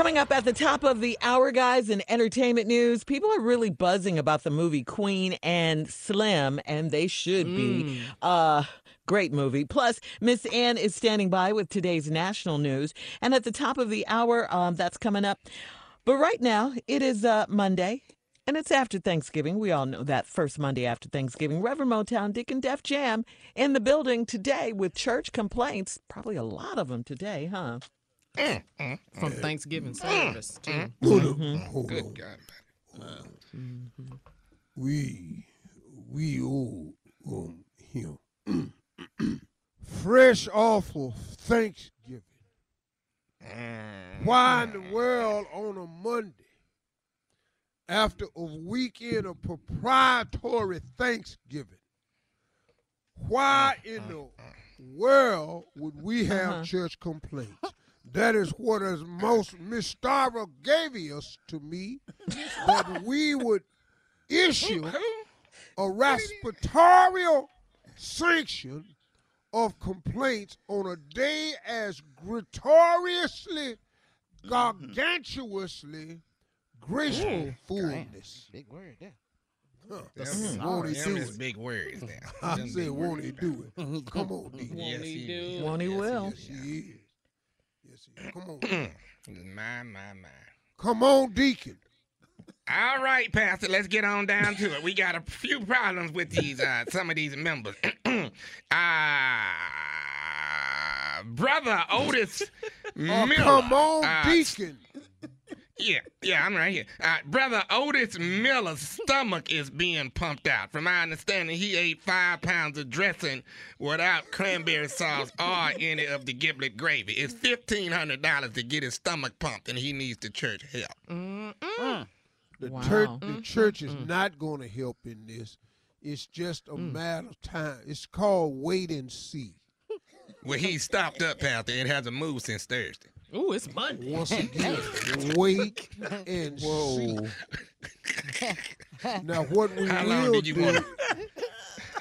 Coming up at the top of the hour, guys, in entertainment news, people are really buzzing about the movie Queen and Slim, and they should be. Uh, great movie. Plus, Miss Ann is standing by with today's national news. And at the top of the hour, um, that's coming up. But right now, it is uh, Monday. And it's after Thanksgiving. We all know that first Monday after Thanksgiving. Reverend Motown, Dick and Def Jam in the building today with church complaints. Probably a lot of them today, huh? From Thanksgiving service, too. Hold on, Mhm. hold Good on. God. We we owe um, him fresh off of Thanksgiving. Why in the world on a Monday, after a weekend of proprietary Thanksgiving, why in the world would we have Uh-huh. church complaints? That is what is most Miss Starver gave us to me, that we would issue a respiratorial sanction of complaints on a day as gloriously, gargantuously graceful fullness. Big word, yeah. Huh. That's- Won't he do it? big words now. I Them said, big won't he do it? Come on, D. Yes, he do? will. Won't he will? Yes, he Is. Come on. My, my, my. Come on, Deacon. All right, Pastor, let's get on down to it. We got a few problems with these, uh, some of these members. uh, Brother Otis Oh, Miller. come on, uh, Deacon. Yeah, yeah, I'm right here. Uh, Brother Otis Miller's stomach is being pumped out. From my understanding, he ate five pounds of dressing without cranberry sauce or any of the giblet gravy. It's fifteen hundred dollars to get his stomach pumped, and he needs the church help. The, Wow. church, the church is not going to help in this. It's just a Mm. matter of time. It's called wait and see. Well, he's stopped up, Pastor. It hasn't moved since Thursday. Ooh, it's Monday. Once again, wake and see. Now, what we How long will did you do, want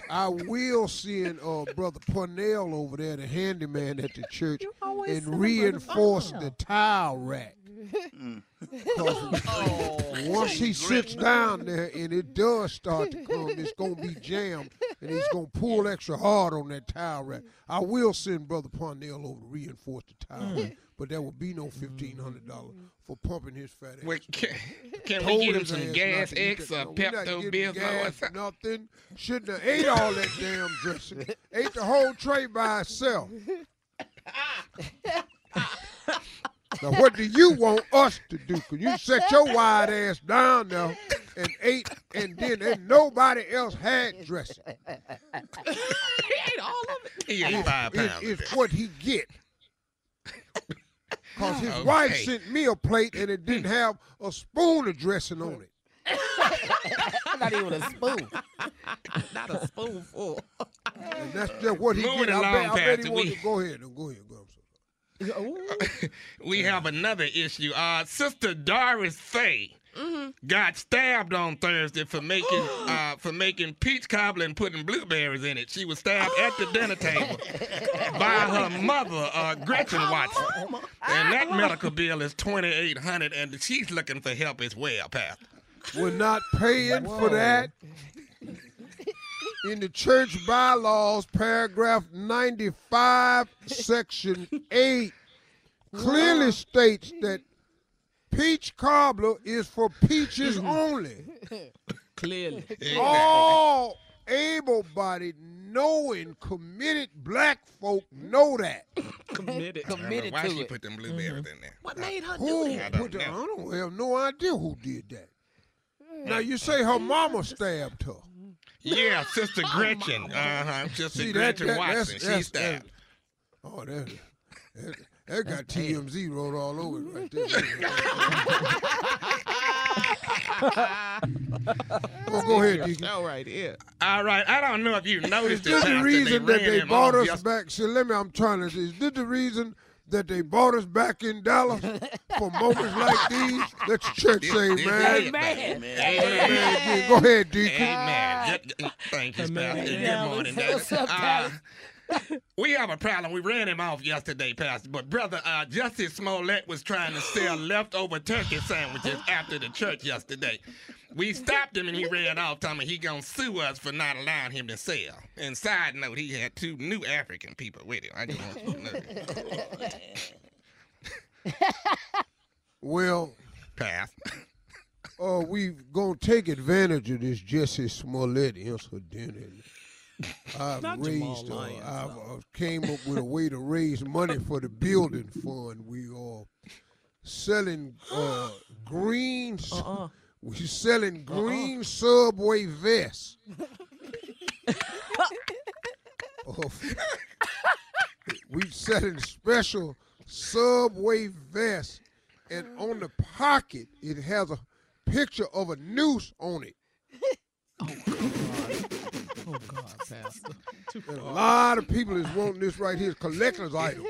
I will send uh, Brother Purnell over there, the handyman at the church, and reinforce the tile rack. 'Cause oh, once he sits down there and it does start to come, it's gonna be jammed, and he's gonna pull extra hard on that tile rack. I will send Brother Parnell over to reinforce the tile hmm. rack, but there will be no hmm. fifteen hundred dollars for pumping his fat ass. Well, can, can we get him some gas not to eat X or No, Pepto Bismol or gas, something? Nothing. Shouldn't have ate all that damn dressing. ate the whole tray by itself. now, what do you want us to do? Cause you set your wide ass down there and ate, and then and nobody else had dressing. he ate all of it. He ate five It- pounds. of it's it. what he get. Cause his Okay. wife sent me a plate and it didn't have a spoon of dressing on it. Not even a spoon. Not a spoonful. And that's just what he Moving get. I bet, I bet he wants we- to go ahead. Go ahead. Go ahead. I'm sorry. we have another issue. Uh, Sister Doris Fay got stabbed on Thursday for making uh, for making peach cobbler and putting blueberries in it. She was stabbed at the dinner table by her mother, uh, Gretchen Watson, and that medical bill is twenty eight hundred, and she's looking for help as well, Pastor. We're not paying for that. In the church bylaws, paragraph 95, section 8, clearly states that peach cobbler is for peaches only. Clearly. All able bodied, knowing, committed black folk know that. Committed. I don't Committed why to she it. put them blueberries mm-hmm. in there. What made her Who do that? don't put the, I don't have no idea who did that. Now you say her mama stabbed her. Yeah, Sister Gretchen. Uh huh. Sister See, that- Gretchen that- Watson. that's- She's that's- stabbed. Oh, that, that, that got TMZ wrote all over it right there. well, go ahead, Deacon. All right, here. All right, I don't know if you Is noticed it, this the Pastor, reason that ran they him bought off us yes- back? See, let me, I'm trying to, see. is this the reason that they bought us back in Dallas for moments like these? Let your church This- say, man. is it, Amen. Amen. Go ahead, Deacon. Amen. Thank you, Amen. Pastor. Good Dallas. morning, What's up, Dallas? Ah. We have a problem. We ran him off yesterday, Pastor. But brother, uh, Jussie Smollett was trying to sell leftover turkey sandwiches after the church yesterday. We stopped him and he ran off, telling me he gonna sue us for not allowing him to sell. And side note, he had two new African people with him. I just want you to know. Well, Pass. uh, we gonna take advantage of this Jussie Smollett incident. I've Not raised, uh, uh, came up with a way to raise money for the building fund. We are selling uh, green. s- Uh-uh. We selling green subway vests. Oh, we selling special subway vests, and on the pocket it has a picture of a noose on it. Oh, God, Pastor. And a lot of people is wanting this right here, collector's item.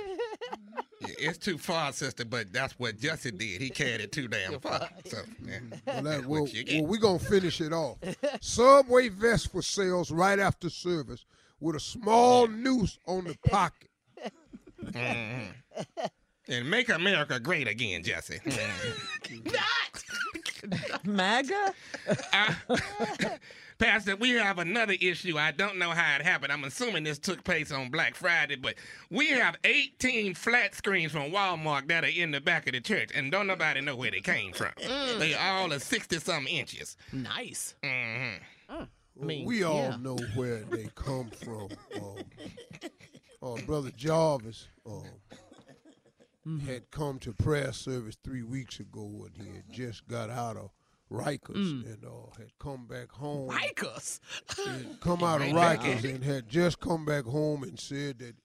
Yeah, it's too far, sister, but that's what Justin did. He carried it too damn far. So, yeah. Well, that, well, What you get. well, we're going to finish it off. Subway vest for sales right after service with a small noose on the pocket. Mhm. And make America great again, Jussie. Mhm. MAGA? Uh, Pastor, we have another issue. I don't know how it happened. I'm assuming this took place on Black Friday, but we have 18 flat screens from Walmart that are in the back of the church, and don't nobody know where they came from. They all are 60 some inches. Nice. hmm I mean, we all yeah. know where they come from. Um, uh, Brother Jarvis um, Mm-hmm. had come to prayer service three weeks ago and he had just got out of Rikers Mm. and uh, had come back home. Rikers. He come out of Right. Rikers and had just come back home and said that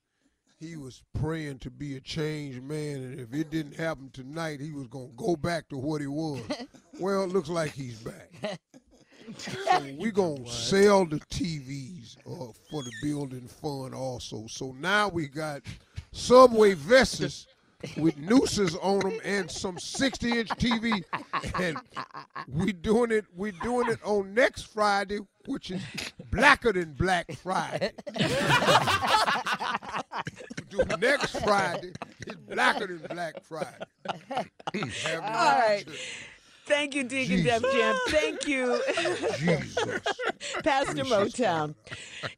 he was praying to be a changed man and if it didn't happen tonight, he was going to go back to what he was. well, it looks like he's back. So we're going to sell the TVs uh, for the building fund also. So now we got Subway vests with nooses on them and some 60 inch TV. And we doing it. We doing it on next Friday, which is blacker than Black Friday. do next Friday is blacker than Black Friday. All right. Thank you, Deacon Def Jam. Thank you, Pastor Motown.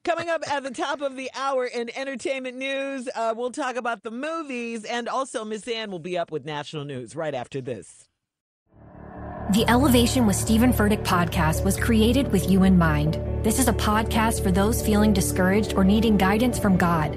Coming up at the top of the hour in entertainment news, uh, we'll talk about the movies, and also Miss Ann will be up with national news right after this. The Elevation with Stephen Furtick podcast was created with you in mind. This is a podcast for those feeling discouraged or needing guidance from God.